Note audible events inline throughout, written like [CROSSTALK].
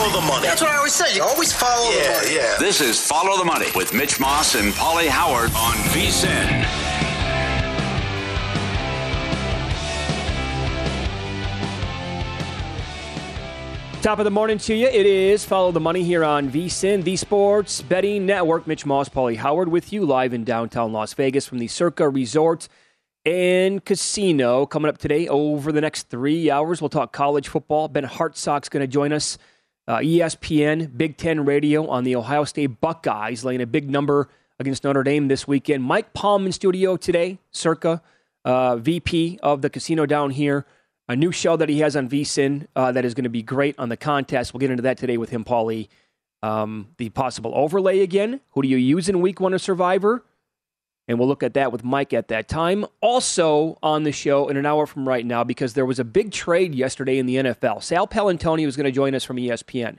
Follow the money. That's what I always say. You always follow the Yeah, money. yeah. This is Follow the Money with Mitch Moss and Paulie Howard on VSIN. Top of the morning to you. It is Follow the Money here on VSIN, the Sports Betting Network. Mitch Moss, Paulie Howard with you live in downtown Las Vegas from the Circa Resort and Casino. Coming up today over the next three hours, we'll talk college football. Ben Hartsock's going to join us. Uh, ESPN, Big Ten Radio on the Ohio State Buckeyes, laying a big number against Notre Dame this weekend. Mike Palm in studio today, Circa, uh, VP of the casino down here a new show that he has on VSIN uh, that is going to be great on the contest. We'll get into that today with him, Paulie. Um, the possible overlay again. Who do you use in week one of Survivor? And we'll look at that with Mike at that time. Also on the show in an hour from right now, because there was a big trade yesterday in the NFL. Sal Paolantonio was going to join us from ESPN,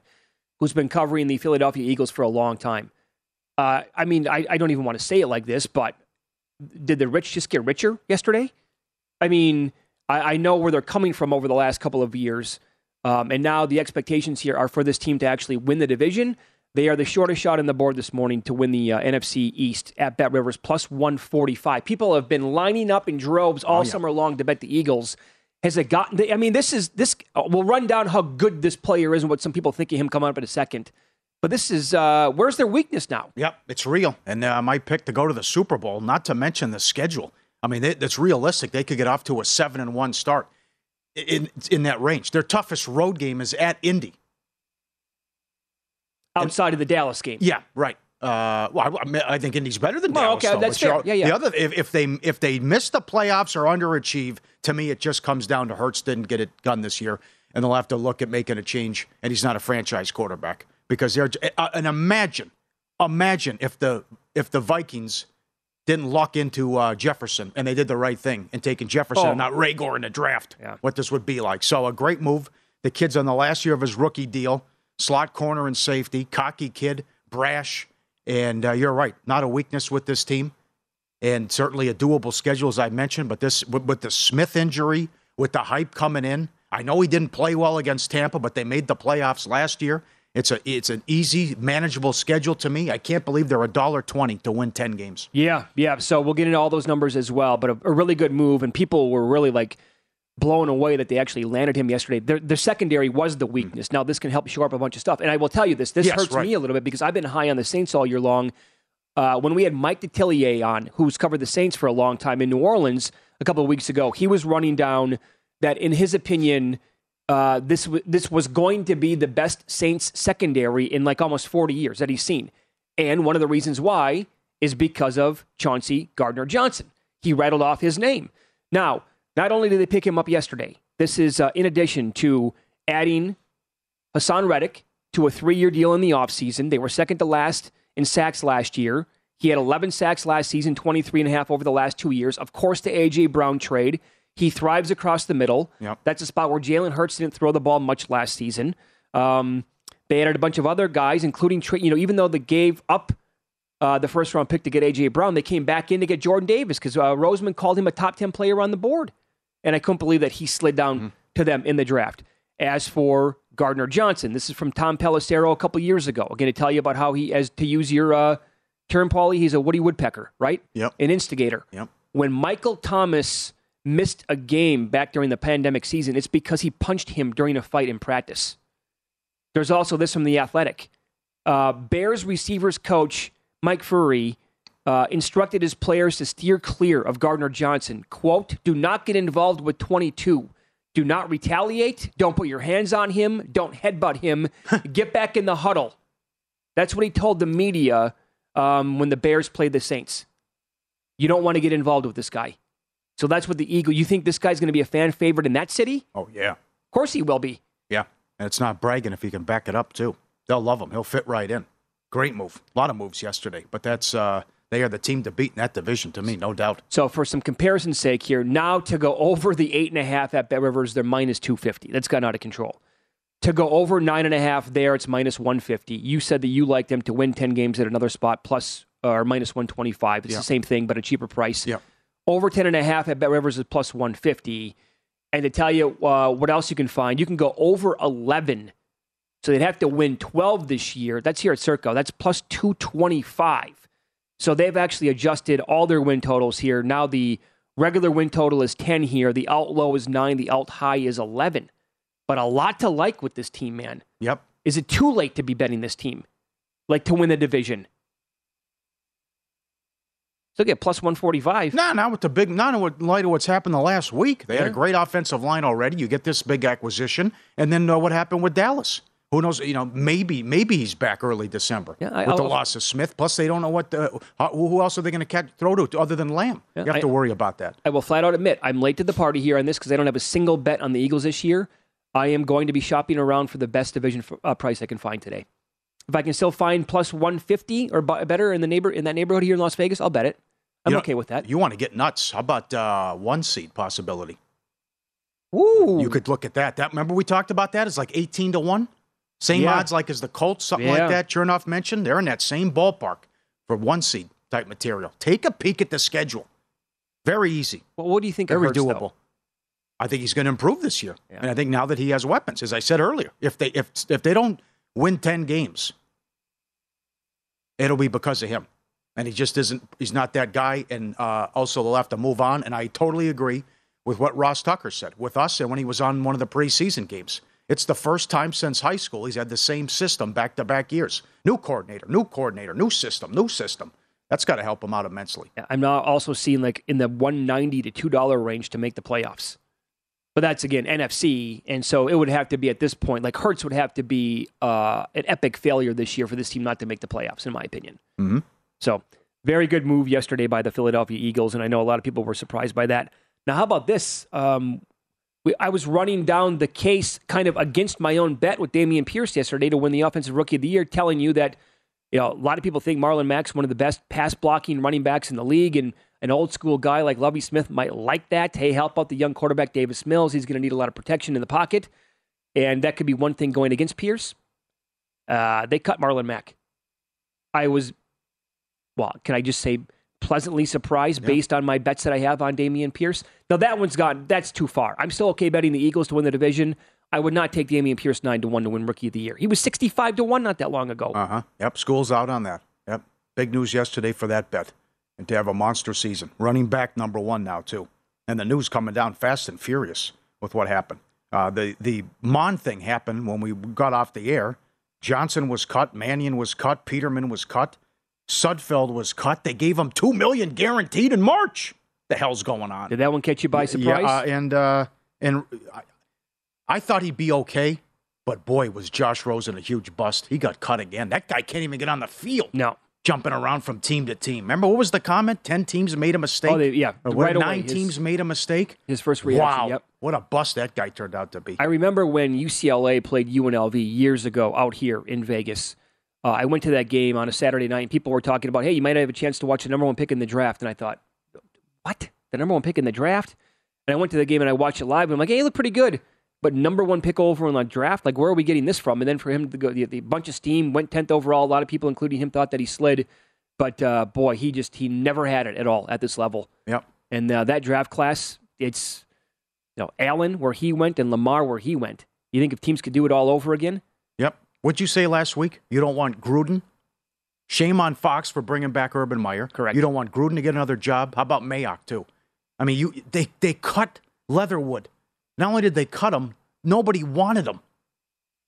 who's been covering the Philadelphia Eagles for a long time. Uh, I mean, I, I don't even want to say it like this, but did the rich just get richer yesterday? I mean, I, I know where they're coming from over the last couple of years. Um, and now the expectations here are for this team to actually win the division. They are the shortest shot in the board this morning to win the uh, NFC East at Bet Rivers plus 145. People have been lining up in droves all Oh, yeah. summer long to bet the Eagles. Has it gotten? I mean, this is this. Uh, we'll run down how good this player is and what some people think of him coming up in a second. But this is uh, where's their weakness now? Yep, it's real. And uh, my pick to go to the Super Bowl, not to mention the schedule. I mean, it, it's realistic. They could get off to a seven and one start in in that range. Their toughest road game is at Indy. Outside of the Dallas game. Yeah, right. Uh, well, I, I think Indy's better than Well, Dallas. okay, though, that's fair. Yeah, yeah. The other, if, if they if they miss the playoffs or underachieve, to me, it just comes down to Hurts didn't get it done this year, and they'll have to look at making a change. And he's not a franchise quarterback because they're. Uh, and imagine, imagine if the if the Vikings didn't lock into uh, Jefferson and they did the right thing and taking Jefferson Oh. and not Reagor in the draft. What this would be like. So a great move. The kid's on the last year of his rookie deal. Slot corner and safety, cocky kid, brash, and uh, you're right. Not a weakness with this team, and certainly a doable schedule as I mentioned. But this with, with the Smith injury, with the hype coming in, I know he didn't play well against Tampa, but they made the playoffs last year. It's a it's an easy, manageable schedule to me. I can't believe they're a dollar twenty to win ten games. Yeah, yeah. So we'll get into all those numbers as well. But a, a really good move, and people were really like blown away that they actually landed him yesterday. Their, their secondary was the weakness. Now this can help shore up a bunch of stuff. And I will tell you this: this Yes, hurts right. me a little bit because I've been high on the Saints all year long. Uh, when we had Mike Detillier on, who's covered the Saints for a long time in New Orleans a couple of weeks ago, he was running down that, in his opinion, uh, this w- this was going to be the best Saints secondary in like almost 40 years that he's seen, and one of the reasons why is because of Chauncey Gardner Johnson. He rattled off his name. Now, not only did they pick him up yesterday, this is uh, in addition to adding Haason Reddick to a three year deal in the offseason. They were second to last in sacks last year. He had 11 sacks last season, 23 and a half over the last two years. Of course, the A.J. Brown trade. He thrives across the middle. Yep. That's a spot where Jalen Hurts didn't throw the ball much last season. Um, they added a bunch of other guys, including, you know, even though they gave up uh, the first round pick to get A.J. Brown, they came back in to get Jordan Davis because uh, Roseman called him a top 10 player on the board. And I couldn't believe that he slid down mm-hmm. to them in the draft. As for Gardner Johnson, this is from Tom Pelissero a couple years ago. I'm going to tell you about how he, as to use your uh, term, Paulie, he's a Woody Woodpecker, right? Yep. An instigator. Yep. When Michael Thomas missed a game back during the pandemic season, it's because he punched him during a fight in practice. There's also this from The Athletic. Uh, Bears receivers coach Mike Furrey uh, instructed his players to steer clear of Gardner Johnson. Quote, do not get involved with 22. Do not retaliate. Don't put your hands on him. Don't headbutt him. [LAUGHS] get back in the huddle. That's what he told the media um, when the Bears played the Saints. You don't want to get involved with this guy. So that's what the Eagle. You think this guy's going to be a fan favorite in that city? Oh, yeah. Of course he will be. Yeah. And it's not bragging if he can back it up, too. They'll love him. He'll fit right in. Great move. A lot of moves yesterday, but that's. Uh, they are the team to beat in that division to me, no doubt. So, for some comparison's sake here, now to go over the eight and a half at Bet Rivers, they're minus 250. That's gotten out of control. To go over nine and a half there, it's minus 150. You said that you liked them to win 10 games at another spot, plus or minus 125. It's the same thing, but a cheaper price. Yeah. Over 10 and a half at Bet Rivers is plus 150. And to tell you uh, what else you can find, you can go over 11. So they'd have to win 12 this year. That's here at Circa. That's plus 225. So they've actually adjusted all their win totals here. Now the regular win total is 10 here. The alt low is 9. The alt high is 11. But a lot to like with this team, man. Yep. Is it too late to be betting this team? Like to win the division? Still get plus 145. Nah, not with the big, not in light of what's happened the last week. They yeah. had a great offensive line already. You get this big acquisition. And then uh, what happened with Dallas? Who knows? You know, maybe maybe he's back early December yeah, I, with the loss of Smith. Plus, they don't know what the, who else are they going to throw to other than Lamb. Yeah, you have I, to worry about that. I will flat out admit I'm late to the party here on this because I don't have a single bet on the Eagles this year. I am going to be shopping around for the best division for, uh, price I can find today. If I can still find plus 150 or better in the neighbor in that neighborhood here in Las Vegas, I'll bet it. I'm you know, okay with that. You want to get nuts? How about uh, one seed possibility? Ooh, you could look at that. That remember we talked about that? It's like 18 to one. Same yeah. odds like as the Colts, something yeah. like that. Chernoff mentioned they're in that same ballpark for one seed type material. Take a peek at the schedule. Very easy. Well, what do you think? Very hurts, doable. Though? I think he's going to improve this year, yeah. and I think now that he has weapons, as I said earlier, if they if if they don't win ten games, it'll be because of him, and he just isn't. He's not that guy, and uh, also they'll have to move on. And I totally agree with what Ross Tucker said with us, and when he was on one of the preseason games. It's the first time since high school he's had the same system back to back years. New coordinator, new coordinator, new system, new system. That's got to help him out immensely. I'm now also seeing like in the 190 to $2 range to make the playoffs. But that's again NFC, and so it would have to be at this point like Hurts would have to be uh, an epic failure this year for this team not to make the playoffs, in my opinion. Mm-hmm. So very good move yesterday by the Philadelphia Eagles, and I know a lot of people were surprised by that. Now, how about this? Um, we, I was running down the case kind of against my own bet with Dameon Pierce yesterday to win the Offensive Rookie of the Year, telling you that you know a lot of people think Marlon Mack's one of the best pass blocking running backs in the league, and an old school guy like Lovie Smith might like that. Hey, help out the young quarterback Davis Mills. He's going to need a lot of protection in the pocket, and that could be one thing going against Pierce. Uh, they cut Marlon Mack. I was, well, can I just say pleasantly surprised yeah. based on my bets that I have on Dameon Pierce. Now that one's gone. That's too far. I'm still okay betting the Eagles to win the division. I would not take Dameon Pierce nine to one to win Rookie of the Year. He was 65 to one not that long ago. Uh huh. Yep. School's out on that. Yep. Big news yesterday for that bet, and to have a monster season. Running back number one now too, and the news coming down fast and furious with what happened. Uh, the the Mon thing happened when we got off the air. Johnson was cut, Mannion was cut, Peterman was cut. Sudfeld was cut. They gave him two million guaranteed in March. The hell's going on? Did that one catch you by surprise? Yeah, uh, and uh, and I, I thought he'd be okay, but boy, was Josh Rosen a huge bust. He got cut again. That guy can't even get on the field. No. Jumping around from team to team. Remember what was the comment? Ten teams made a mistake. Oh, they, yeah, or right nine away, his, teams made a mistake. His first reaction. Wow, Yep. what a bust that guy turned out to be. I remember when UCLA played UNLV years ago out here in Vegas. Uh, I went to that game on a Saturday night, and people were talking about, "Hey, you might have a chance to watch the number one pick in the draft." And I thought, "What? The number one pick in the draft?" And I went to the game and I watched it live, and I'm like, "Hey, you look pretty good." But number one pick over in the draft, like where are we getting this from? And then for him to go, the, the bunch of steam went tenth overall. A lot of people, including him, thought that he slid, but uh, boy, he just he never had it at all at this level. Yep. And uh, that draft class, it's you know Allen where he went and Lamar where he went. You think if teams could do it all over again? What'd you say last week? You don't want Gruden? Shame on Fox for bringing back Urban Meyer. Correct. You don't want Gruden to get another job. How about Mayock too? I mean, you they they cut Leatherwood. Not only did they cut him, nobody wanted him.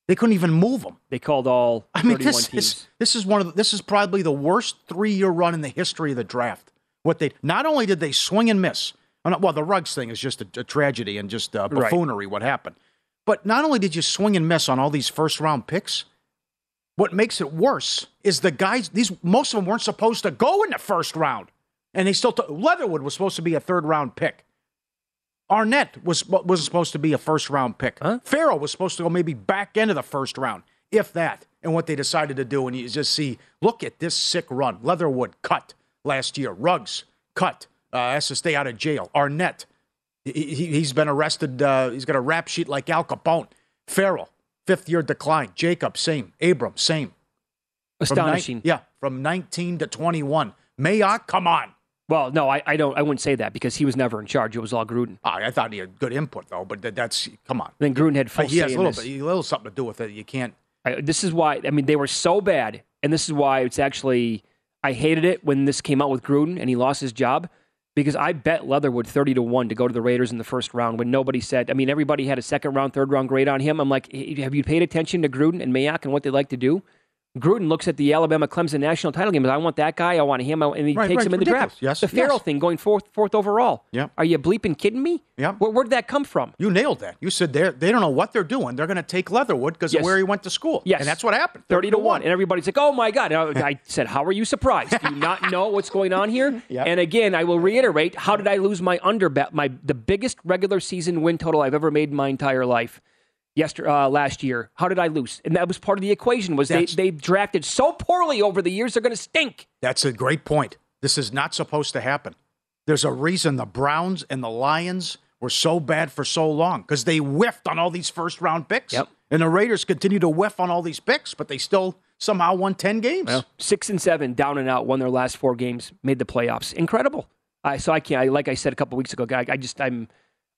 They couldn't even move him. They called all I mean, 31 this teams. is this is one of the, this is probably the worst three year run in the history of the draft. What they not only did they swing and miss. Well, the Ruggs thing is just a, a tragedy and just uh, Right. buffoonery. What happened? But not only did you swing and miss on all these first round picks, what makes it worse is the guys. These most of them weren't supposed to go in the first round, and they still. T- Leatherwood was supposed to be a third round pick. Arnette was was supposed to be a first round pick. Ferrell was supposed to go maybe back into the first round, if that. And what they decided to do, and you just see, look at this sick run. Leatherwood cut last year. Ruggs cut. Uh, has to stay out of jail. Arnette, he, he's been arrested. Uh, he's got a rap sheet like Al Capone. Ferrell, fifth year decline. Jacob, same. Abram, same. From nine- Astonishing. yeah, from 19 to 21. Mayock, come on. Well, no, I, I don't. I wouldn't say that because he was never in charge. It was all Gruden. I, I thought he had good input though, but that, that's come on. Then Gruden had full he has a little bit, a little something to do with it. You can't. I, this is why. I mean, they were so bad, and this is why it's actually. I hated it when this came out with Gruden and he lost his job because I bet Leatherwood thirty to one to go to the Raiders in the first round when nobody said. I mean, everybody had a second round, third round grade on him. I'm like, have you paid attention to Gruden and Mayock and what they like to do? Gruden looks at the Alabama Clemson national title game. I want that guy. I want him. And he Right, takes right, him in the draft. Yes, the Ferrell yes. thing going fourth, fourth overall. Yep. Are you bleeping kidding me? Yep. Where, where'd that come from? You nailed that. You said they they don't know what they're doing. They're going to take Leatherwood because Yes. of where he went to school. Yes. and that's what happened. 30 to 1. And everybody's like, oh my God. And I I said, how are you surprised? Do you not [LAUGHS] know what's going on here? Yep. And again, I will reiterate how did I lose my under bet, my, the biggest regular season win total I've ever made in my entire life? Yester, uh, last year, how did I lose? And that was part of the equation. Was they That's- they drafted so poorly over the years, they're going to stink. That's a great point. This is not supposed to happen. There's a reason the Browns and the Lions were so bad for so long because they whiffed on all these first round picks. Yep. And the Raiders continue to whiff on all these picks, but they still somehow won 10 games. Six and seven, down and out, won their last four games, made the playoffs. Incredible. I, so I can't. I, like I said a couple weeks ago, guy. I just I'm.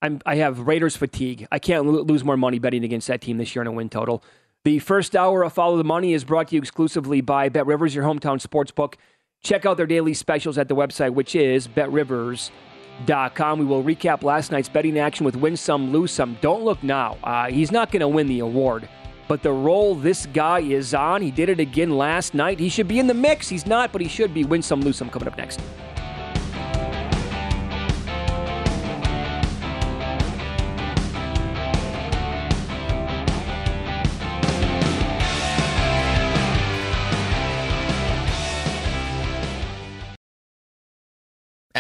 I'm, I have Raiders fatigue. I can't lo- lose more money betting against that team this year in a win total. The first hour of Follow the Money is brought to you exclusively by Bet Rivers, your hometown sports book. Check out their daily specials at the website, which is betrivers.com. We will recap last night's betting action with win some, lose some. Don't look now. Uh, he's not going to win the award, but the role this guy is on, he did it again last night. He should be in the mix. He's not, but he should be. Win some, lose some coming up next.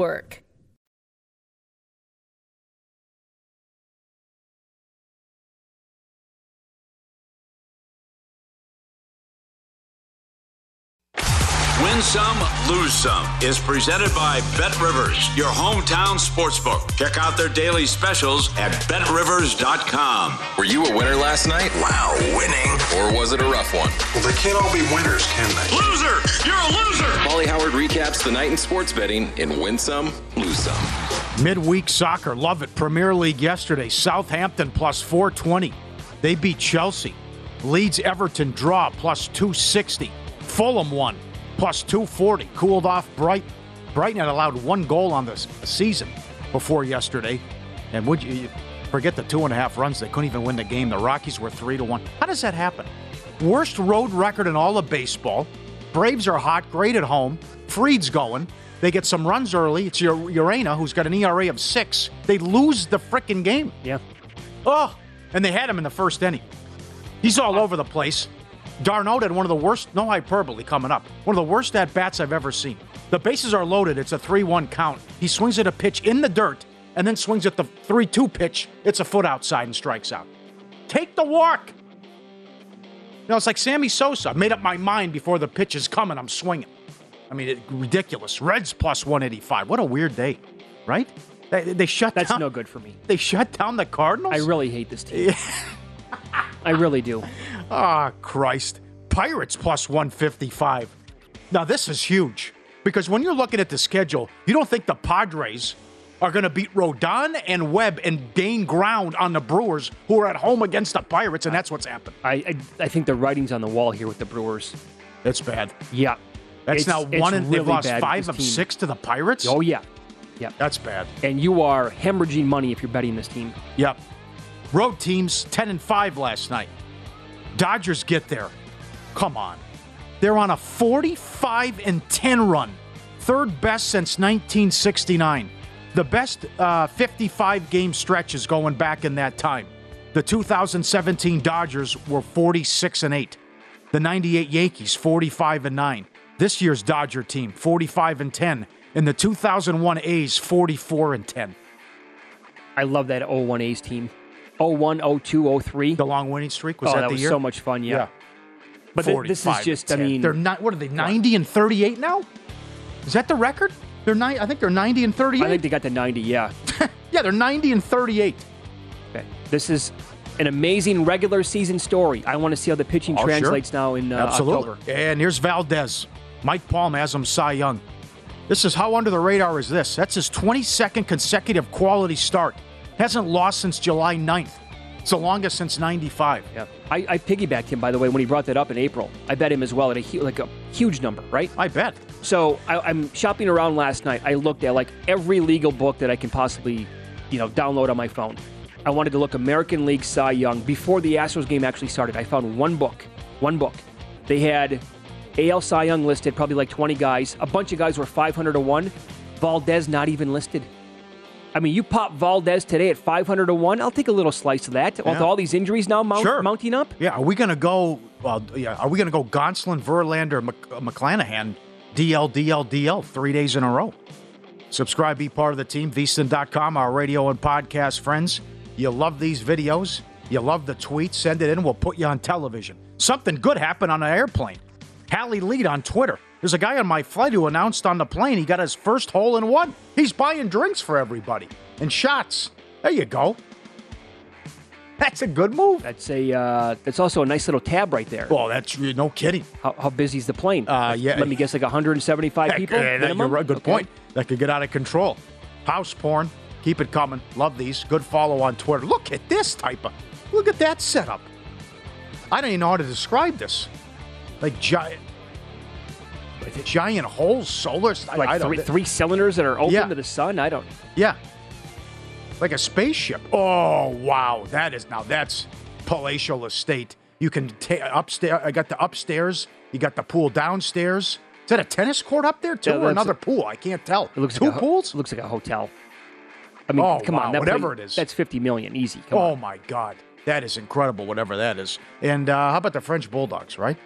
Work. Win some, lose some is presented by Bet Rivers, your hometown sportsbook. Check out their daily specials at betrivers.com. Were you a winner last night? Wow, winning. Or was it a rough one? Well, they can't all be winners, can they? Loser! You're a loser! Paulie Howard recaps the night in sports betting in Win Some, Lose Some. Midweek soccer, love it. Premier League yesterday, Southampton plus 420. They beat Chelsea. Leeds Everton draw plus 260. Fulham won plus 240. Cooled off Bright. Brighton had allowed one goal on the season before yesterday. And would you forget the two and a half runs? They couldn't even win the game. The Rockies were three to one. How does that happen? Worst road record in all of baseball. Braves are hot, great at home. Fried's going. They get some runs early. It's Urena, who's got an ERA of six. They lose the freaking game. Yeah. Oh, and they had him in the first inning. He's all uh, over the place. d'Arnaud had one of the worst, no hyperbole coming up, one of the worst at bats I've ever seen. The bases are loaded. It's a 3 1 count. He swings at a pitch in the dirt and then swings at the 3 2 pitch. It's a foot outside and strikes out. Take the walk. You know, it's like Sammy Sosa. I made up my mind before the pitch is coming. I'm swinging. I mean, it, ridiculous. Reds plus 185. What a weird day, right? They, they shut That's down. no good for me. They shut down the Cardinals? I really hate this team. [LAUGHS] I really do. Ah, oh, Christ. Pirates plus 155. Now, this is huge because when you're looking at the schedule, you don't think the Padres are going to beat Rodon and Webb and gain ground on the Brewers, who are at home against the Pirates, and that's what's happened. I I, I think the writing's on the wall here with the Brewers. It's bad. Yeah. That's It's- now one, and they've lost five of team. six to the Pirates. Oh, yeah. Yeah. That's bad. And you are hemorrhaging money if you're betting this team. Yep. Road teams 10 and 5 last night. Dodgers get there. Come on. They're on a 45 and 10 run. Third best since 1969. The best uh, 55 game stretches going back in that time. The 2017 Dodgers were 46 and 8. The 98 Yankees 45 and 9. This year's Dodger team 45 and 10 and the 2001 A's 44 and 10. I love that 01 A's team. 01, 02, 03. The long winning streak was oh, that, that the was year? so much fun, yeah. Yeah. But th- this is just, I mean, they're not. What are they? Ninety and thirty-eight now? Is that the record? They're nine. I think they're ninety and thirty-eight. I think they got to 90, yeah. [LAUGHS] yeah, they're ninety and thirty-eight. Okay. This is an amazing regular season story. I want to see how the pitching Oh, sure. translates now in uh, Absolutely. October. And here's Valdez. Mike Palm has him Cy Young. This is how under the radar is this? That's his 22nd consecutive quality start. Hasn't lost since July 9th. It's the longest since 95. Yeah. I, I piggybacked him, by the way, when he brought that up in April. I bet him as well at a like a huge number, right? I bet. So I, I'm shopping around last night. I looked at like every legal book that I can possibly, you know, download on my phone. I wanted to look American League Cy Young before the Astros game actually started. I found one book, one book. They had AL Cy Young listed, probably like 20 guys. A bunch of guys were 500 to one. Valdez not even listed. I mean, you pop Valdez today at 500 to one. I'll take a little slice of that. With all these injuries now mount, Sure. mounting up. Yeah, are we going to go? Well, yeah, are we going to go Gonsolin, Verlander, Mc, uh, McClanahan, DL, DL, DL three days in a row? Subscribe, be part of the team. VSiN.com, our radio and podcast friends. You love these videos. You love the tweets. Send it in. We'll put you on television. Something good happened on an airplane. Hallie Lead on Twitter. There's a guy on my flight who announced on the plane he got his first hole in one. He's buying drinks for everybody and shots. There you go. That's a good move. That's a uh, that's also a nice little tab right there. Well, that's no kidding. How, how busy's the plane? Uh, yeah. Let me guess, like 175 Heck, people. Yeah, that- you're right. Good Okay. point. That could get out of control. House porn. Keep it coming. Love these. Good follow on Twitter. Look at this type of. Look at that setup. I don't even know how to describe this. Like giant. Giant holes, solar. I- Like I don't- three, three cylinders that are open Yeah. to the sun. I don't. Yeah. Like a spaceship. Oh, wow. That is now that's palatial estate. You can take upstairs. I got the upstairs. You got the pool downstairs. Is that a tennis court up there too, Yeah, or another pool? I can't tell. It looks two like a, pools. Looks like a hotel. I mean, Oh, come wow, on, whatever plane- it is. That's 50 million, easy. Come oh on. my God, that is incredible. Whatever that is. And uh, how about the French bulldogs? Right.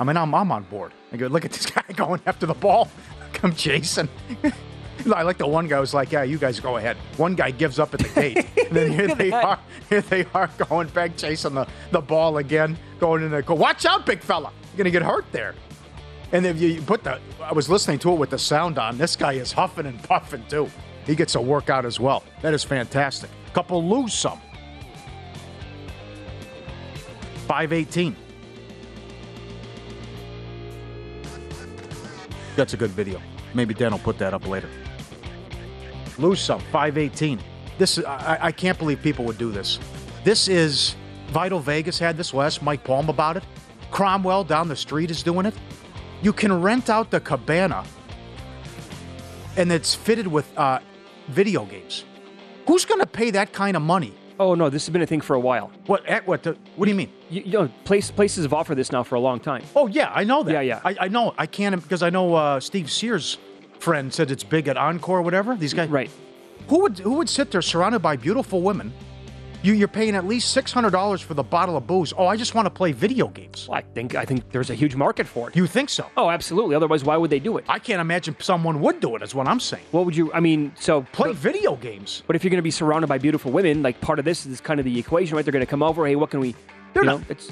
I mean, I'm I'm on board. I go look at this [LAUGHS] guy going after the ball. [LAUGHS] Come chasing. [LAUGHS] I like the one guy was like, "Yeah, you guys go ahead." One guy gives up at the gate, and then here they are, Here they are going back, chasing the, the ball again, going in there. Go, Watch out, big fella! You're gonna get hurt there. And if you put the, I was listening to it with the sound on. This guy is huffing and puffing too. He gets a workout as well. That is fantastic. Couple lose some. 518. That's a good video. Maybe Dan will put that up later. Lose some. 518. This is, I, I can't believe people would do this. This is Vital Vegas had this. We'll Mike Palm about it. Cromwell down the street is doing it. You can rent out the cabana, and it's fitted with uh, video games. Who's going to pay that kind of money? Oh no, this has been a thing for a while. What? eh, What? The, what do you mean? You, you know, place, places have offered this now for a long time. Oh yeah, I know that. Yeah, yeah. I, I know. I can't because I know uh, Steve Sears' friend said it's big at Encore, or whatever. These guys. Right. Who would who would sit there surrounded by beautiful women? You, you're paying at least six hundred dollars for the bottle of booze. Oh, I just want to play video games. I think I think there's a huge market for it. You think so? Oh, absolutely. Otherwise, why would they do it? I can't imagine someone would do it. Is what I'm saying. What would you? I mean, so Play video games. But if you're going to be surrounded by beautiful women, like part of this is kind of the equation, right? They're going to come over. Hey, what can we? They're you not. Know, it's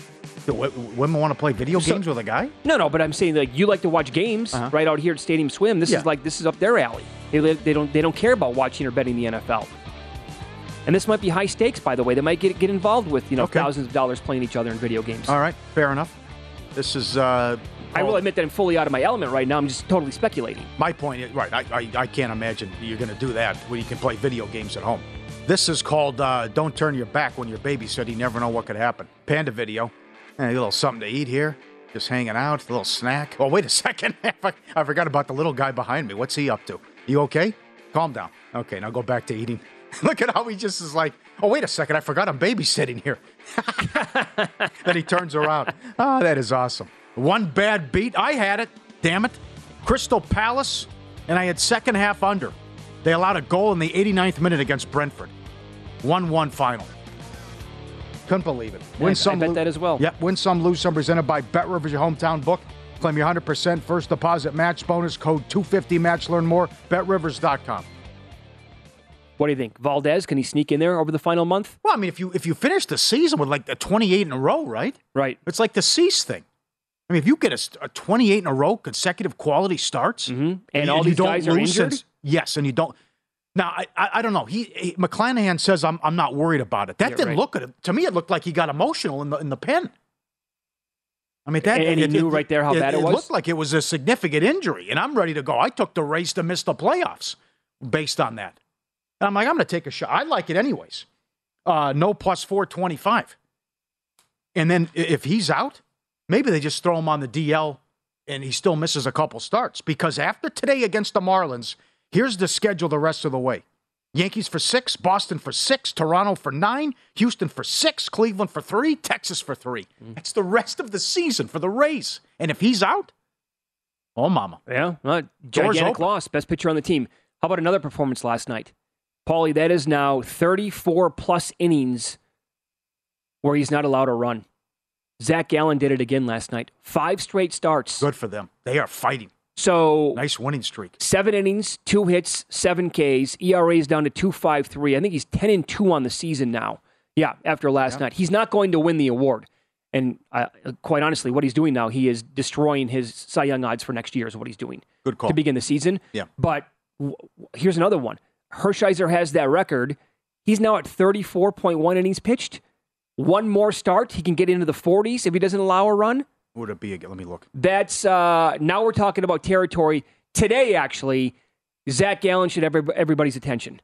Do w- women want to play video So- games with a guy? no, no. But I'm saying like you like to watch games Uh-huh. right out here at Stadium Swim. This Yeah. is like this is up their alley. They, they don't they don't care about watching or betting the NFL. And this might be high stakes, by the way. They might get get involved with you know Okay. thousands of dollars playing each other in video games. All right, fair enough. This is. Uh, I will admit that I'm fully out of my element right now. I'm just totally speculating. My point is right. I, I, I can't imagine you're going to do that when you can play video games at home. This is called uh, "Don't Turn Your Back When You're Babysitting." You never know what could happen. Panda video. Hey, a little something to eat here. Just hanging out. A little snack. Oh, wait a [LAUGHS] second. [LAUGHS] I forgot about the little guy behind me. What's he up to? You okay? Calm down. Okay, now go back to eating. [LAUGHS] Look at how he just is like. Oh, wait a second. I forgot I'm babysitting here. [LAUGHS] then he turns around. Oh, [LAUGHS] that is awesome. One bad beat. I had it. Damn it. Crystal Palace, and I had second half under. They allowed a goal in the 89th minute against Brentford. 1 1 final. Couldn't believe it. I- I bet that as well. Yep, win some, lose some. Presented by Bet Rivers, your hometown book. Claim your 100% first deposit match bonus code 250 match. Learn more. BetRivers.com. What do you think, Valdez? Can he sneak in there over the final month? Well, I mean, if you if you finish the season with like a 28 in a row, right? Right. It's like the Cease thing. I mean, if you get a 28 in a row consecutive quality starts, Mm-hmm. And you- all you these don't guys are injured? yes, and you don't. Now, I, I, I don't know. He, he McClanahan says I'm I'm not worried about it. That Yeah, didn't right. look at it to me. It looked like he got emotional in the in the pen. I mean, that And he it, knew right there how bad it was? It looked like it was a significant injury, and I'm ready to go. I took the race to miss the playoffs based on that. And I'm like, I'm going to take a shot. I like it anyways. Uh, no plus 425. And then if he's out, maybe they just throw him on the DL and he still misses a couple starts because after today against the Marlins, here's the schedule the rest of the way. Yankees for six, Boston for six, Toronto for nine, Houston for six, Cleveland for three, Texas for three. That's the rest of the season for the Rays. And if he's out, oh, mama. Yeah, Doors gigantic loss. Best pitcher on the team. How about another performance last night? Paulie, that is now 34 plus innings where he's not allowed a run. Zach Gallen did it again last night. Five straight starts. Good for them. They are fighting. So Nice winning streak. seven innings, two hits, seven Ks. ERA is down to 2.53. I think he's 10 and 2 on the season now. Yeah, after last night. He's not going to win the award. And uh, quite honestly, what he's doing now, he is destroying his Cy Young odds for next year. Is what he's doing. Good call to begin the season. Yeah. But w- here's another one. Hershiser has that record. He's now at 34.1 innings pitched. One more start, he can get into the 40s if he doesn't allow a run. Would it be? Let me look. That's uh, now we're talking about territory. Today, actually, Zach Gallen should have everybody's attention.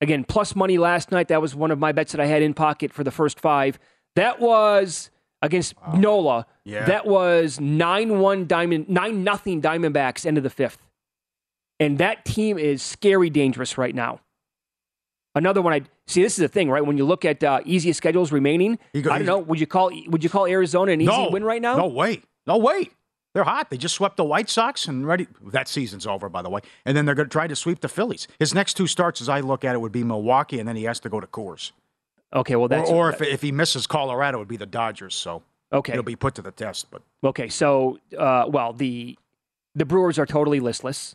Again, plus money last night. That was one of my bets that I had in pocket for the first five. That was against wow. Nola. Yeah. That was nine one diamond nine nothing Diamondbacks end of the fifth, and that team is scary dangerous right now. Another one I see. This is the thing, right? When you look at uh, easiest schedules remaining, go, I don't know. Would you call Would you call Arizona an easy no, win right now? No way. No way. They're hot. They just swept the White Sox and ready. That season's over, by the way. And then they're going to try to sweep the Phillies. His next two starts, as I look at it, would be Milwaukee, and then he has to go to Coors. Okay, well that's or, or if if he misses Colorado, it would be the Dodgers. So okay, it'll be put to the test. But okay, so uh, well the the Brewers are totally listless.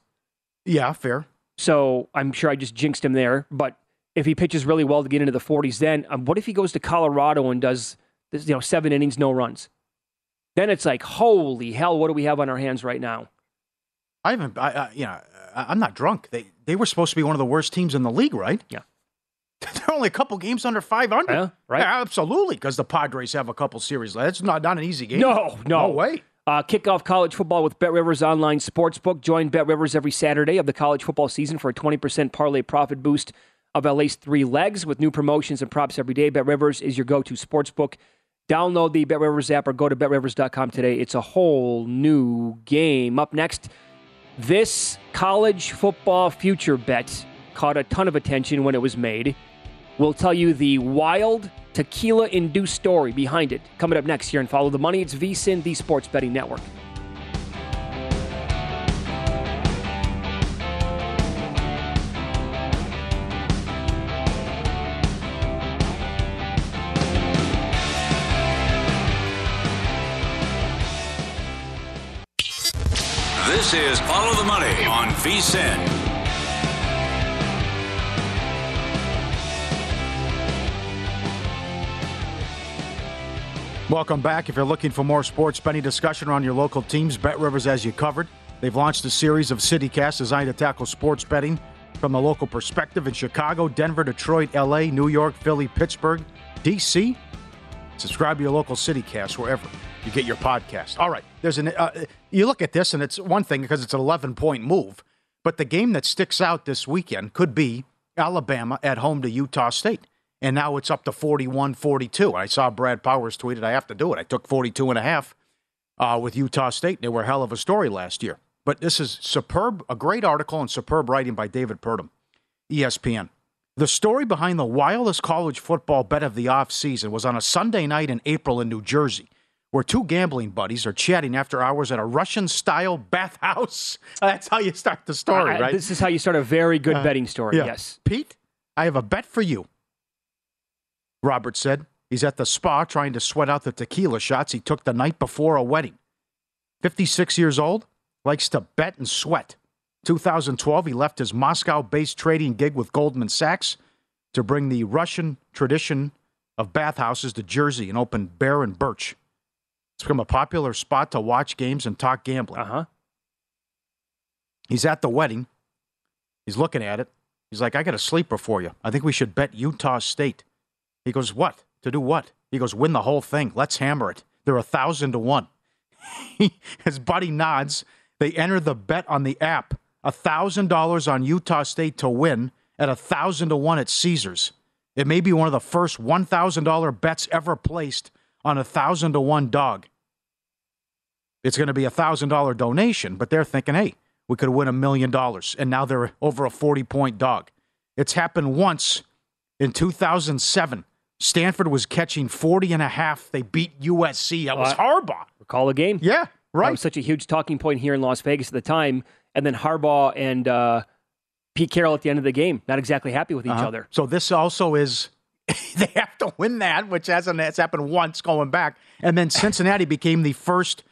Yeah, fair. So I'm sure I just jinxed him there, but if he pitches really well to get into the 40s, then um, what if he goes to Colorado and does this, you know seven innings, no runs? Then it's like, holy hell, what do we have on our hands right now? I haven't, I, I, you know, I'm not drunk. They they were supposed to be one of the worst teams in the league, right? Yeah. [LAUGHS] They're only a couple games under 500. Yeah, right. Yeah, absolutely, because the Padres have a couple series. That's not, not an easy game. No, no. No way. Uh, kick off college football with Bet Rivers Online Sportsbook. Join Bet Rivers every Saturday of the college football season for a 20% parlay profit boost of at least three legs with new promotions and props every day. Bet Rivers is your go to sportsbook. Download the Bet Rivers app or go to betrivers.com today. It's a whole new game. Up next, this college football future bet caught a ton of attention when it was made. We'll tell you the wild tequila induced story behind it. Coming up next here and Follow the Money, it's VSIN, the Sports Betting Network. This is Follow the Money on VSIN. Welcome back. If you're looking for more sports betting discussion around your local teams, Bet Rivers has you covered. They've launched a series of CityCasts designed to tackle sports betting from the local perspective in Chicago, Denver, Detroit, LA, New York, Philly, Pittsburgh, DC. Subscribe to your local CityCast wherever you get your podcast. All right, there's an uh, you look at this and it's one thing because it's an 11 point move, but the game that sticks out this weekend could be Alabama at home to Utah State. And now it's up to 41 42. I saw Brad Powers tweeted, I have to do it. I took 42 and a half uh, with Utah State. They were a hell of a story last year. But this is superb, a great article and superb writing by David Purdum, ESPN. The story behind the wildest college football bet of the offseason was on a Sunday night in April in New Jersey where two gambling buddies are chatting after hours at a Russian style bathhouse. [LAUGHS] That's how you start the story, right? this is how you start a very good uh, betting story, yeah. yes. Pete, I have a bet for you. Robert said. He's at the spa trying to sweat out the tequila shots he took the night before a wedding. 56 years old, likes to bet and sweat. 2012, he left his Moscow based trading gig with Goldman Sachs to bring the Russian tradition of bathhouses to Jersey and open Bear and Birch. It's become a popular spot to watch games and talk gambling. Uh huh. He's at the wedding. He's looking at it. He's like, I got a sleeper for you. I think we should bet Utah State. He goes, What? To do what? He goes, Win the whole thing. Let's hammer it. They're a thousand to one. [LAUGHS] His buddy nods. They enter the bet on the app. A thousand dollars on Utah State to win at a thousand to one at Caesars. It may be one of the first one thousand dollar bets ever placed on a thousand to one dog. It's going to be a thousand dollar donation, but they're thinking, hey, we could win a million dollars, and now they're over a forty point dog. It's happened once in 2007. Stanford was catching 40 and a half. They beat USC. That was uh, Harbaugh. Recall the game? Yeah, right. That was such a huge talking point here in Las Vegas at the time. And then Harbaugh and uh, Pete Carroll at the end of the game, not exactly happy with each uh-huh. other. So this also is [LAUGHS] they have to win that, which hasn't has happened once going back. And then [LAUGHS] Cincinnati became the first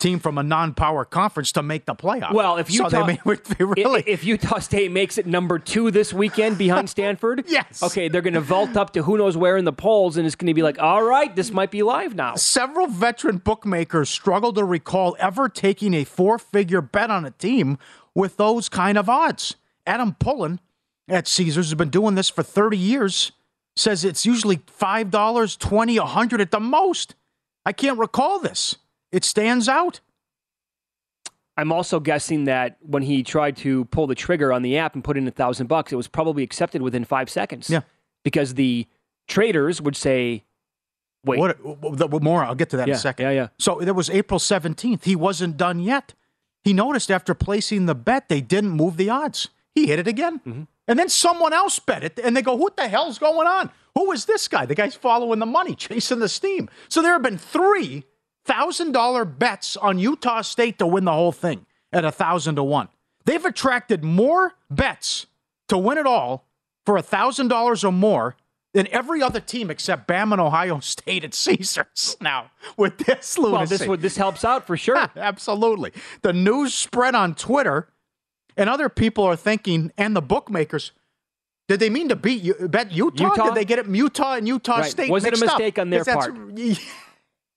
team from a non-power conference to make the playoff. Well, if so Utah, [LAUGHS] they, may, they really, if Utah State makes it number two this weekend behind [LAUGHS] Stanford, yes, okay, they're going to vault up to who knows where in the polls, and it's going to be like, all right, this might be live now. Several veteran bookmakers struggle to recall ever taking a four-figure bet on a team with those kind of odds. Adam Pullen at Caesars has been doing this for 30 years. Says it's usually five dollars, twenty, a hundred at the most. I can't recall this. It stands out. I'm also guessing that when he tried to pull the trigger on the app and put in a thousand bucks, it was probably accepted within five seconds. Yeah, because the traders would say, "Wait, what, what more? I'll get to that yeah, in a second. Yeah, yeah. So there was April 17th. He wasn't done yet. He noticed after placing the bet, they didn't move the odds. He hit it again, mm-hmm. and then someone else bet it, and they go, "What the hell's going on? Who is this guy? The guy's following the money, chasing the steam." So there have been three thousand dollar bets on Utah State to win the whole thing at a thousand to one. They've attracted more bets to win it all for a thousand dollars or more than every other team except Bama and Ohio [LAUGHS] State at Caesars. [LAUGHS] Now with this lunacy, well, this would this helps out for sure. [LAUGHS] Absolutely, the news spread on Twitter, and other people are thinking, and the bookmakers. Did they mean to beat bet Utah? Utah? Did they get it Utah and Utah right. State? Was it a mistake up? on their part?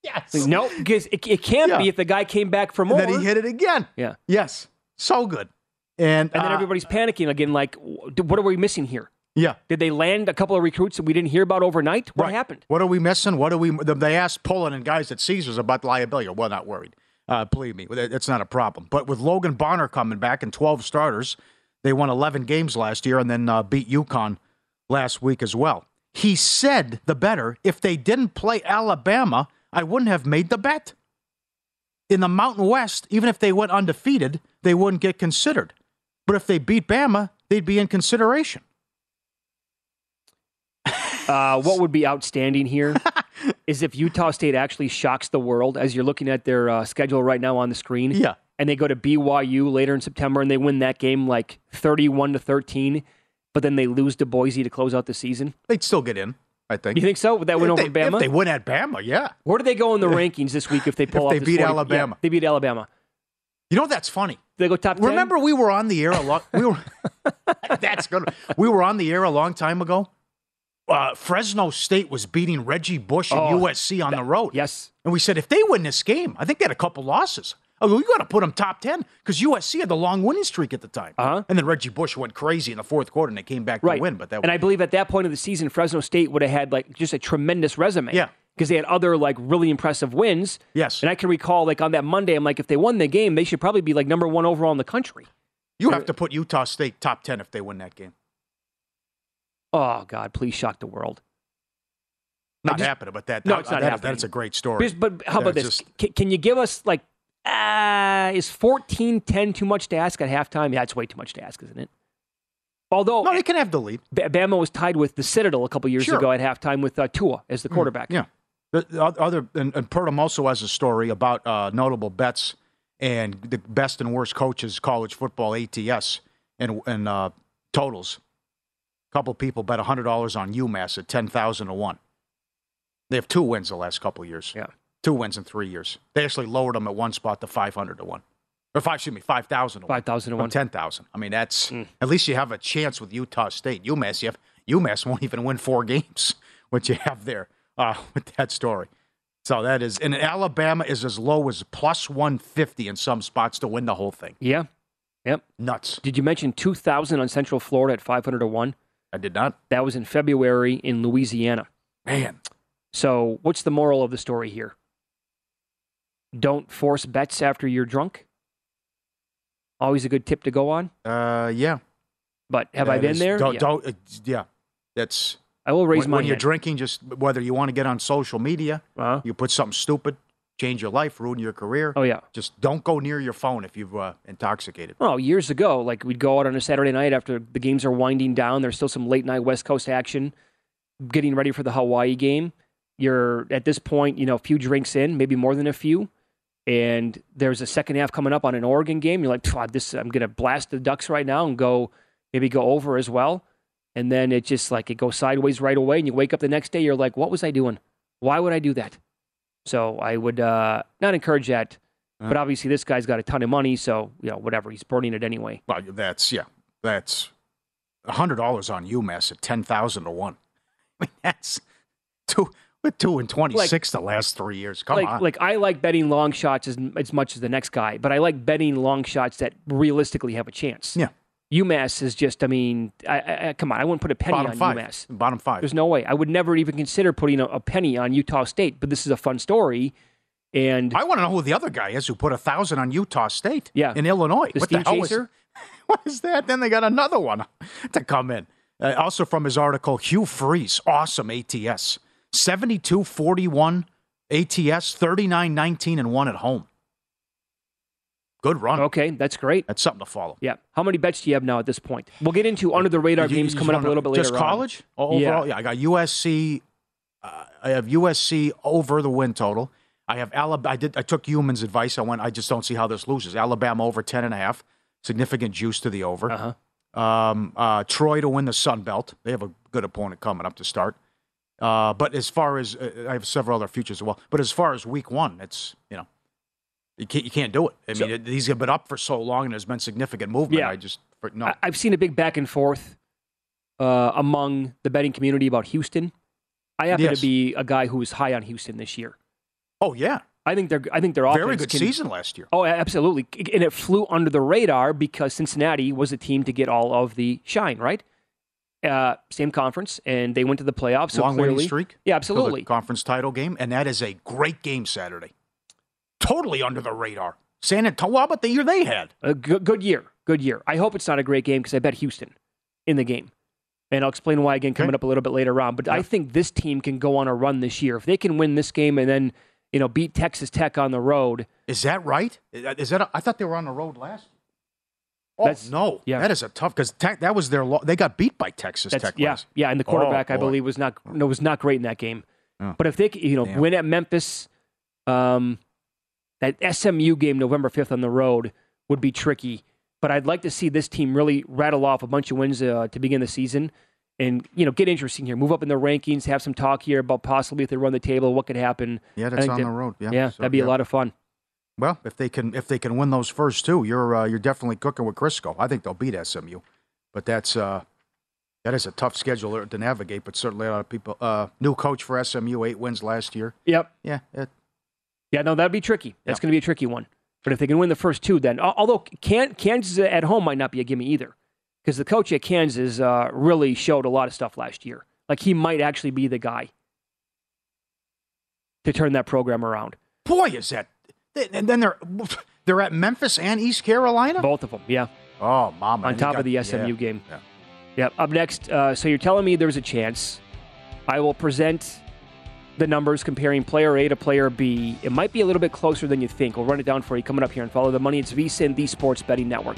Yes. Like, no, because it, it can't Yeah. be if the guy came back for more. And then he hit it again. Yeah. Yes. So good. And, And then uh, everybody's panicking again, like, what are we missing here? Yeah. Did they land a couple of recruits that we didn't hear about overnight? What happened? What are we missing? What are we? They asked Pullen and guys at Caesars about the liability. Well, not worried. Uh, believe me, it's not a problem. But with Logan Bonner coming back and 12 starters, they won 11 games last year and then uh, beat UConn last week as well. He said the better if they didn't play Alabama, I wouldn't have made the bet. In the Mountain West, even if they went undefeated, they wouldn't get considered. But if they beat Bama, they'd be in consideration. Uh, what would be outstanding here [LAUGHS] is if Utah State actually shocks the world as you're looking at their uh, schedule right now on the screen. Yeah. And they go to BYU later in September and they win that game like 31 to 13, but then they lose to Boise to close out the season. They'd still get in, I think. You think so? That If over they- Bama? They win at Bama, yeah. Where do they go in the [LAUGHS] rankings this week if they [LAUGHS] pull If off they beat 40 Alabama. Yeah, they beat Alabama. You know that's funny. They go top 10? Remember we were on the air a lot. [LAUGHS] We were. that's good. We were on the air a long time ago. Uh, Fresno State was beating Reggie Bush and Oh, USC on the road. Yes. And we said if they win this game, I think they had a couple losses. Oh, we got to put them top ten because USC had the long winning streak at the time. Uh-huh. And then Reggie Bush went crazy in the fourth quarter and they came back Right. to win. But that and I believe at that point of the season, Fresno State would have had like just a tremendous resume. Yeah. Because they had other like really impressive wins. Yes. And I can recall like on that Monday, I'm like, if they won the game, they should probably be like number one overall in the country. you have to put Utah State top ten if they win that game. Oh God, please shock the world. Not just- happening, but that No, it's not that- happening. That's a great story. But how about this? just- Can, can you give us like, uh, is 14 10 too much to ask at halftime? Yeah, it's way too much to ask, isn't it? Although no, they can have the lead. B- Bama was tied with the Citadel a couple years Sure. ago at halftime with uh, Tua as the quarterback. Yeah. The, the other and, and Purdom also has a story about uh, notable bets and the best and worst coaches college football ATS and and uh, totals. A couple people bet hundred dollars on UMass at ten thousand to one. They have two wins the last couple years. Yeah, two wins in three years. They actually lowered them at one spot to five hundred to one, or five. Excuse me, five thousand to one. Five thousand to one. ten thousand. I mean, that's Mm. at least you have a chance with Utah State. UMass, you have UMass [LAUGHS] won't even win four games. [LAUGHS] What you have there uh, [LAUGHS] with that story. So that is, and Alabama is as low as plus one fifty in some spots to win the whole thing. Yeah. Yep. Nuts. Did you mention 2,000 on Central Florida at 500 to 1? I did not. That was in February in Louisiana. Man. So, what's the moral of the story here? Don't force bets after you're drunk. Always a good tip to go on. Uh, yeah. But have I been is- there? Don't, Yeah. don't, uh, yeah. That's. I will raise when, my when you're drinking. Just whether you want to get on social media, Uh-huh. you put something stupid, change your life, ruin your career. Oh, yeah. Just don't go near your phone if you've uh, intoxicated. Oh, years ago, like we'd go out on a Saturday night after the games are winding down. There's still some late night West Coast action, getting ready for the Hawaii game. You're at this point, you know, a few drinks in, maybe more than a few, and there's a second half coming up on an Oregon game. You're like, "Phew, this, I'm gonna blast the Ducks right now and go, maybe go over as well. And then it just like it goes sideways right away, and you wake up the next day, you're like, what was I doing? Why would I do that? So I would uh, not encourage that But obviously, this guy's got a ton of money, so you know whatever. He's burning it anyway. Well, that's yeah, that's hundred dollars on UMass at ten thousand to one. [LAUGHS] I mean, that's two with two and twenty six the last three years. Come like, on, like I like betting long shots as as much as the next guy, but I like betting long shots that realistically have a chance. Yeah. UMass is just, I mean, I, I, come on, I wouldn't put a penny bottom on five, UMass. bottom five. There's no way. I would never even consider putting a, a penny on Utah State, but this is a fun story. And I want to know who the other guy is who put a thousand on Utah State. Yeah. in Illinois. The what the hell Chaser? Is, [LAUGHS] what is that? Then they got another one [LAUGHS] to come in. Uh, also from his article, Hugh Freeze, awesome ATS, 72-41 ATS, 39-19 and one at home. Good run. Okay, that's great. That's something to follow. Yeah. How many bets do you have now at this point? We'll get into under the radar You- games you coming up a little bit later. Just college? O- Overall, yeah. I got USC. Uh, I have USC over the win total. I have Alabama. I did. I took Human's advice. I went. I just don't see how this loses. Alabama over ten and a half. Significant juice to the over. Uh-huh. Um, uh, Troy to win the Sun Belt. They have a good opponent coming up to start. Uh, but as far as uh, I have several other futures as well. But as far as week one, it's you know you can't you can't do it. I So- mean, it, these have been up for so long, and there's been significant movement. Yeah. I just no. I, I've seen a big back and forth uh, among the betting community about Houston. I happen Yes. to be a guy who is high on Houston this year. oh yeah, I think they're. I think they're very good can- season last year. Oh, absolutely, and it flew under the radar because Cincinnati was a team to get all of the shine. Right, uh, same conference, and they went to the playoffs. So long clearly, winning streak. Yeah, absolutely. conference title game, and that is a great game Saturday. Totally under the radar. San Antonio. How about the year they had? A good, good year. Good year. I hope it's not a great game because I bet Houston in the game. And I'll explain why again coming Okay. up a little bit later on. But I think this team can go on a run this year. If they can win this game and then, you know, beat Texas Tech on the road. Is that right? Is that? A, I thought they were on the road last. Oh That's- no, yeah. that is a tough because that was their. Lo- they got beat by Texas That's, Tech. yeah, yeah. And the quarterback, Oh, I believe, was not no, was not great in that game. Oh. But if they, you know, Damn. win at Memphis, um, that SMU game November fifth on the road would be tricky. But I'd like to see this team really rattle off a bunch of wins uh, to begin the season, and you know, get interesting here, move up in the rankings, have some talk here about possibly if they run the table, what could happen. Yeah, that's on that- the road. Yeah, yeah, so, that'd be a lot of fun. Well, if they can, if they can win those first two, you're uh, you're definitely cooking with Crisco. I think they'll beat SMU, but that's uh, that is a tough schedule to navigate. But certainly a lot of people. Uh, new coach for SMU, eight wins last year. Yep. Yeah, it, Yeah, no, that'd be tricky. That's going to be a tricky one. But if they can win the first two, then although Can- Kansas at home might not be a gimme either, because the coach at Kansas uh, really showed a lot of stuff last year. Like he might actually be the guy to turn that program around. boy, is that. And then they're [LAUGHS] they're at Memphis and East Carolina. Both of them, yeah. Oh, mama! on top got- of the SMU yeah, game. yeah. Yep. Up next, uh, so you're telling me there's a chance. I will present the numbers comparing player A to player B. It might be a little bit closer than you think. We'll run it down for you coming up here and follow the money. It's VSIN, the Sports Betting Network.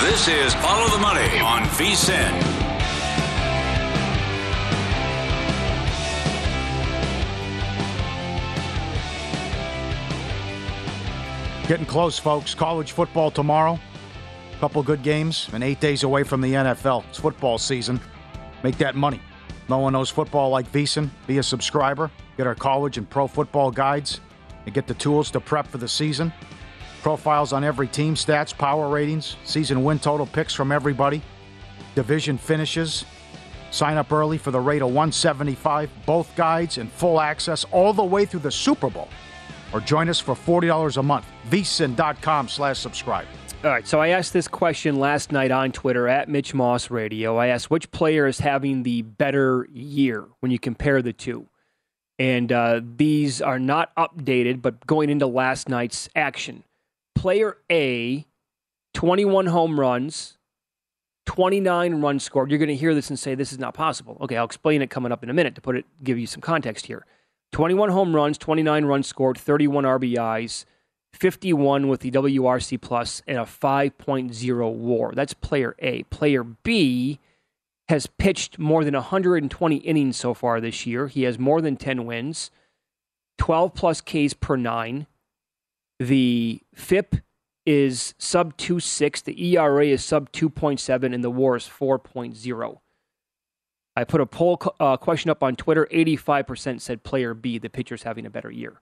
This is Follow the Money on VSIN. Getting close, folks. College football tomorrow. Couple good games, and eight days away from the NFL. It's football season. Make that money. No one knows football like VSIN. Be a subscriber. Get our college and pro football guides, and get the tools to prep for the season. Profiles on every team, stats, power ratings, season win total picks from everybody, division finishes. Sign up early for the rate of 175. Both guides and full access all the way through the Super Bowl. Or join us for $40 a month. VSIN.com slash subscribe. All right, so I asked this question last night on Twitter at Mitch Moss Radio. I asked which player is having the better year when you compare the two. And uh, these are not updated, but going into last night's action. Player A, 21 home runs, 29 runs scored. You're going to hear this and say this is not possible. Okay, I'll explain it coming up in a minute to put it, give you some context here. 21 home runs, 29 runs scored, 31 RBIs. 51 with the WRC plus and a 5.0 WAR. That's player A. Player B has pitched more than 120 innings so far this year. He has more than 10 wins, 12 plus Ks per nine. The FIP is sub 2.6, the ERA is sub 2.7, and the WAR is 4.0. I put a poll uh, question up on Twitter. 85% said player B, the pitcher's having a better year.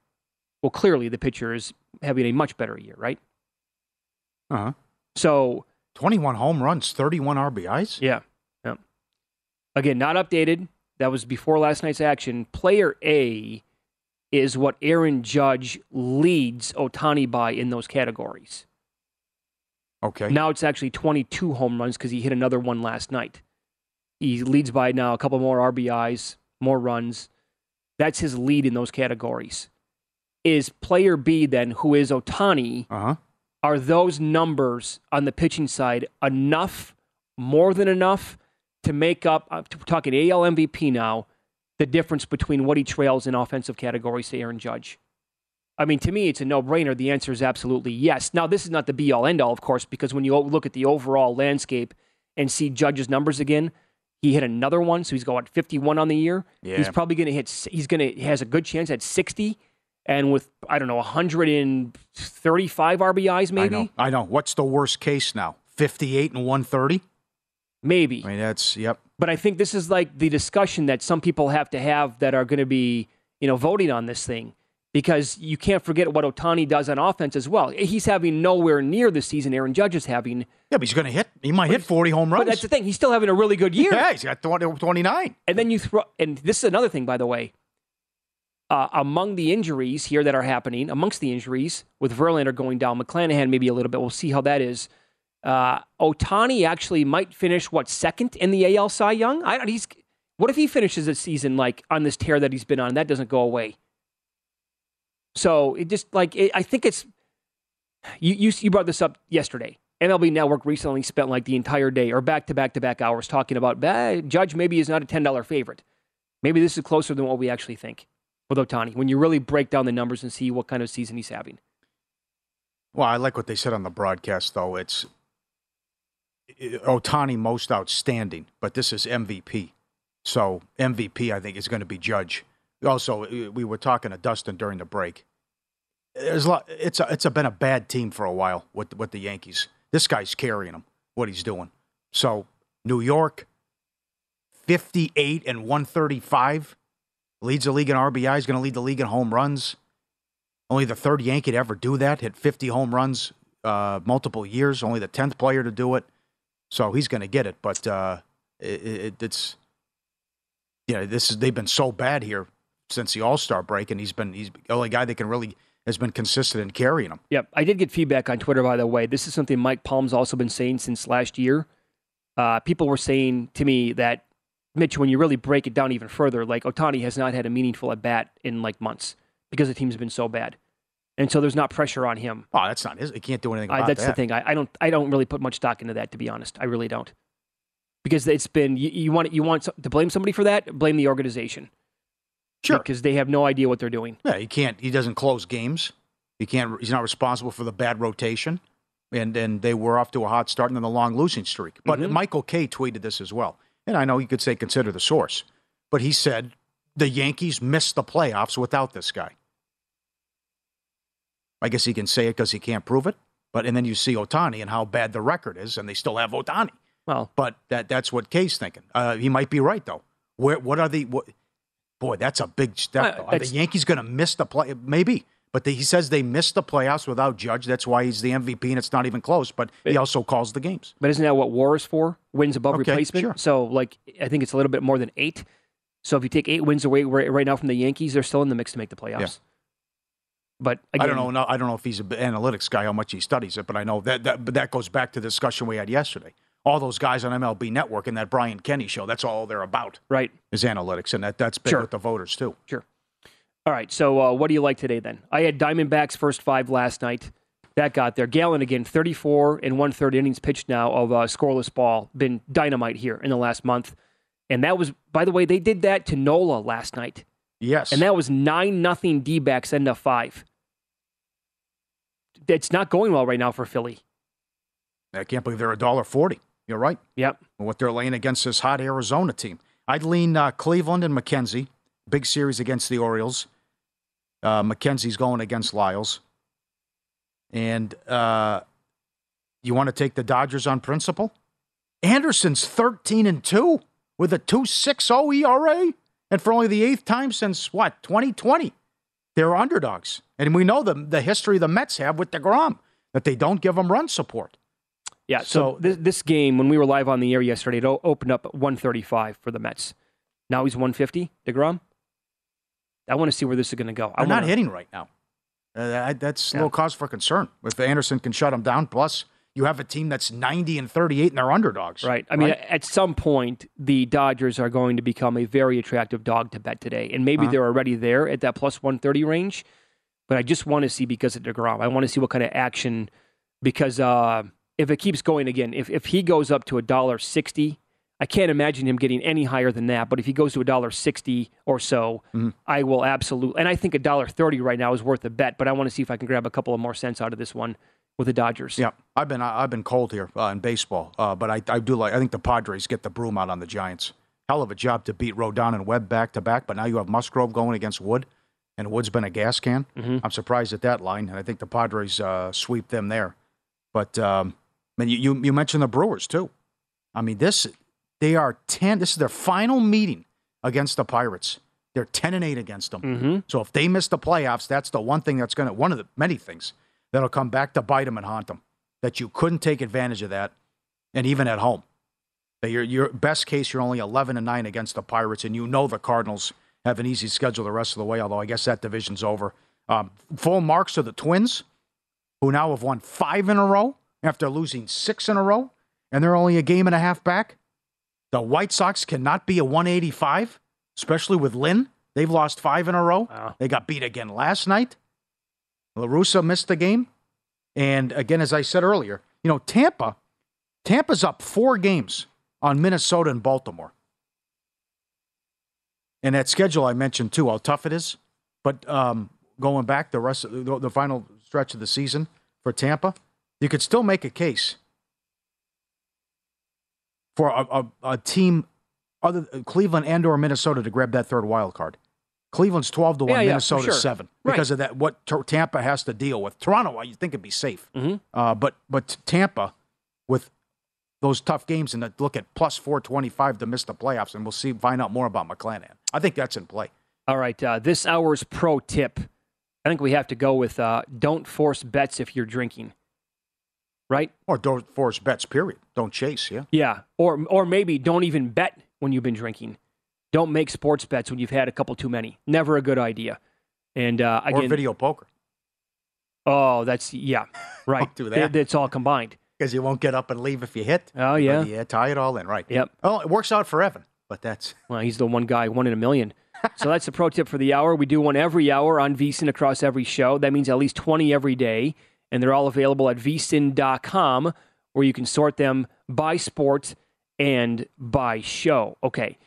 Well, clearly the pitcher is having a much better year, right? Uh huh. So 21 home runs, 31 RBIs? Yeah. yeah. Again, not updated. That was before last night's action. Player A is what Aaron Judge leads Ohtani by in those categories. Okay. Now it's actually 22 home runs because he hit another one last night. He leads by now a couple more RBIs, more runs. That's his lead in those categories is player B then, who is Ohtani, Uh-huh. Are those numbers on the pitching side enough, more than enough, to make up? Uh, we're talking AL MVP now. The difference between what he trails in offensive categories to Aaron Judge. I mean, to me, it's a no-brainer. The answer is absolutely yes. Now, this is not the be-all, end-all, of course, because when you look at the overall landscape and see Judge's numbers again, he hit another one, so he's going 51 on the year. Yeah. He's probably going to hit. He's going to he has a good chance at 60 and with I don't know 135 RBIs maybe. I know. I know. What's the worst case now? 58 and 130? Maybe. I mean, that's yep. But I think this is like the discussion that some people have to have that are going to be, you know, voting on this thing because you can't forget what Ohtani does on offense as well. He's having nowhere near the season Aaron Judge is having. Yeah, but he's going to hit. He might hit 40 home runs. But that's the thing. He's still having a really good year. Yeah, he's got 20, 29. And then you throw, and this is another thing, by the way uh, among the injuries here that are happening, amongst the injuries with Verlander going down, McClanahan maybe a little bit. We'll see how that is. Uh, Ohtani actually might finish what second in the AL Cy Young. I. He's what if he finishes the season like on this tear that he's been on? That doesn't go away. So it just like it, I think it's you, you. You brought this up yesterday. MLB Network recently spent like the entire day or back to back to back hours talking about Judge maybe is not a ten dollar favorite. Maybe this is closer than what we actually think with Ohtani when you really break down the numbers and see what kind of season he's having. Well, I like what they said on the broadcast, though. It's Ohtani most outstanding, but this is MVP. So MVP, I think, is going to be Judge. Also, we were talking to Dustin during the break. There's a lot, it's a, it's a, been a bad team for a while with with the Yankees. This guy's carrying them. What he's doing. So New York, 58 and 135, leads the league in RBI. Is going to lead the league in home runs. Only the third Yankee to ever do that. Hit 50 home runs uh, multiple years. Only the 10th player to do it. So he's going to get it. But uh, it, it, it's you know this is they've been so bad here since the All Star break, and he's been he's the only guy that can really has been consistent in carrying them. Yep, I did get feedback on Twitter by the way. This is something Mike Palm's also been saying since last year. Uh, people were saying to me that Mitch, when you really break it down even further, like Ohtani has not had a meaningful at bat in like months because the team's been so bad. And so there's not pressure on him. Oh, that's not his. He can't do anything about uh, that's that. the thing. I, I, don't. I don't really put much stock into that, to be honest. I really don't, because it's been you, you want you want to blame somebody for that. Blame the organization. Sure, because they have no idea what they're doing. Yeah, he can't. He doesn't close games. He can't. He's not responsible for the bad rotation. And and they were off to a hot start and then the long losing streak. But Mm-hmm. Michael Kay tweeted this as well. And I know you could say consider the source, but he said the Yankees missed the playoffs without this guy. I guess he can say it because he can't prove it. But and then you see Ohtani and how bad the record is, and they still have Ohtani. Well, but that that's what Kay's thinking. Uh, he might be right though. Where what are the what, boy? That's a big step. Uh. Are the Yankees going to miss the play? Maybe. But the, he says they missed the playoffs without Judge. That's why he's the MVP, and it's not even close. But he also calls the games. But isn't that what WAR is for? Wins above Okay, replacement. sure. So, like, I think it's a little bit more than eight. So, if you take eight wins away right, now from the Yankees, they're still in the mix to make the playoffs. Yeah. But again, I don't know. no, I don't know if he's an analytics guy, how much he studies it. But I know that, that. But that goes back to the discussion we had yesterday. All those guys on MLB Network and that Brian Kenny show. That's all they're about. Right. Is analytics, and that that's big Sure. with the voters too. Sure. All right. So, uh, what do you like today then? I had Diamondbacks first five last night. That got there. Gallen again, 34 and one third innings pitched now of uh, scoreless ball. Been dynamite here in the last month. And that was, by the way, they did that to Nola last night. Yes. And that was 9 nothing D backs end of five. It's not going well right now for Philly. I can't believe they're a dollar forty. You're right. Yep. What they're laying against this hot Arizona team. I'd lean uh, Cleveland and McKenzie. Big series against the Orioles. Uh, McKenzie's going against Lyles. And uh, you want to take the Dodgers on principle? Anderson's 13 and 2 with a 2.60 ERA. And for only the eighth time since what, 2020? They're underdogs. And we know the, the history the Mets have with DeGrom, that they don't give them run support. Yeah. So, this, this game, when we were live on the air yesterday, it opened up at 135 for the Mets. Now he's 150, DeGrom. I want to see where this is going to go. I They're not hitting right now. Uh, that- that's Yeah. cause for concern. If Anderson can shut them down, plus you have a team that's 90 and 38 and they're underdogs. Right. I mean, at some point, the Dodgers are going to become a very attractive dog to bet today. And maybe Uh-huh. they're already there at that plus 130 range. But I just want to see because of DeGrom. I want to see what kind of action, because uh, if it keeps going again, if, if he goes up to a dollar sixty, I can't imagine him getting any higher than that. But if he goes to a dollar sixty or so, Mm-hmm. I will absolutely. And I think a dollar thirty right now is worth a bet. But I want to see if I can grab a couple of more cents out of this one with the Dodgers. Yeah, I've been I've been cold here uh, in baseball, uh, but I, I do like I think the Padres get the broom out on the Giants. Hell of a job to beat Rodon and Webb back to back, but now you have Musgrove going against Wood, and Wood's been a gas can. Mm-hmm. I'm surprised at that line, and I think the Padres uh, sweep them there. But um, and you, you you mentioned the Brewers too. I mean this they are ten. This is their final meeting against the Pirates. They're ten and eight against them. Mm-hmm. So if they miss the playoffs, that's the one thing that's going to one of the many things that'll come back to bite them and haunt them. That you couldn't take advantage of that, and even at home, that your your best case you're only eleven and nine against the Pirates, and you know the Cardinals have an easy schedule the rest of the way. Although I guess that division's over. Um, full marks to the Twins, who now have won five in a row after losing six in a row, and they're only a game and a half back. The White Sox cannot be a 185, especially with Lynn. They've lost five in a row. They got beat again last night. LaRussa missed the game. And again, as I said earlier, you know, Tampa, Tampa's up four games on Minnesota and Baltimore. And that schedule I mentioned too, how tough it is. But um, going back the rest of the, the final stretch of the season for Tampa, you could still make a case for a, a, a team other Cleveland and or Minnesota to grab that third wild card. Cleveland's twelve to one, Yeah, yeah, Minnesota sure. seven Right. because of that. What T- Tampa has to deal with. Toronto, you think it'd be safe, Mm-hmm. uh, but but Tampa with those tough games and look at plus four twenty five to miss the playoffs, and we'll see find out more about McClanahan. I think that's in play. All right, uh, this hour's pro tip. I think we have to go with uh, don't force bets if you're drinking. Right? Or don't force bets. Period. Don't chase. Yeah. Yeah, or or maybe don't even bet when you've been drinking. Don't make sports bets when you've had a couple too many. Never a good idea. And uh, again, or video poker Oh, that's yeah, [LAUGHS] right. Don't do that. It- it's all combined. because you won't get up and leave if you hit. Oh yeah. But yeah. Tie it all in. Right. Yep. Oh, it works out for Evan, but that's [LAUGHS] Well, he's the one guy, one in a million. so that's the pro tip for the hour. We do one every hour on VSIN across every show. That means at least 20 every day. And they're all available at vsin.com where you can sort them by sport and by show. Okay.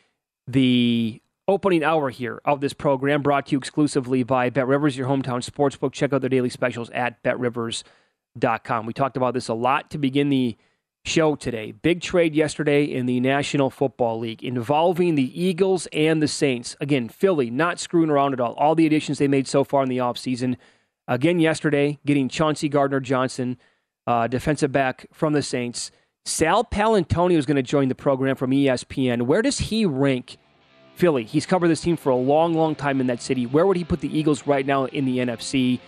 The opening hour here of this program brought to you exclusively by Bet Rivers, your hometown sportsbook. Check out their daily specials at betrivers.com. We talked about this a lot to begin the show today. Big trade yesterday in the National Football League involving the Eagles and the Saints. Again, Philly not screwing around at all. All the additions they made so far in the offseason. Again, yesterday, getting Chauncey Gardner Johnson, uh, defensive back from the Saints. Sal Paolantonio is going to join the program from ESPN. Where does he rank Philly? He's covered this team for a long, long time in that city. Where would he put the Eagles right now in the NFC?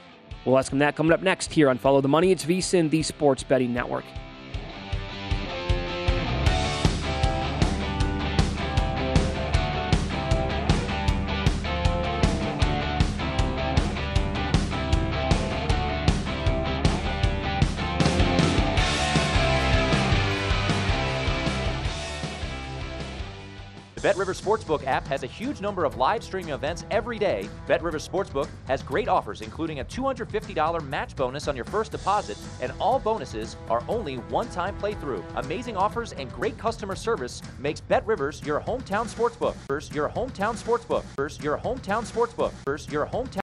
We'll ask him that coming up next here on Follow the Money. It's VSIN, the Sports Betting Network. The Bet Sportsbook app has a huge number of live streaming events every day. Bet Rivers Sportsbook has great offers, including a $250 match bonus on your first deposit, and all bonuses are only one-time playthrough. Amazing offers and great customer service makes Bet Rivers your hometown sportsbook. First, Your hometown sportsbook. Your hometown sportsbook. Your hometown.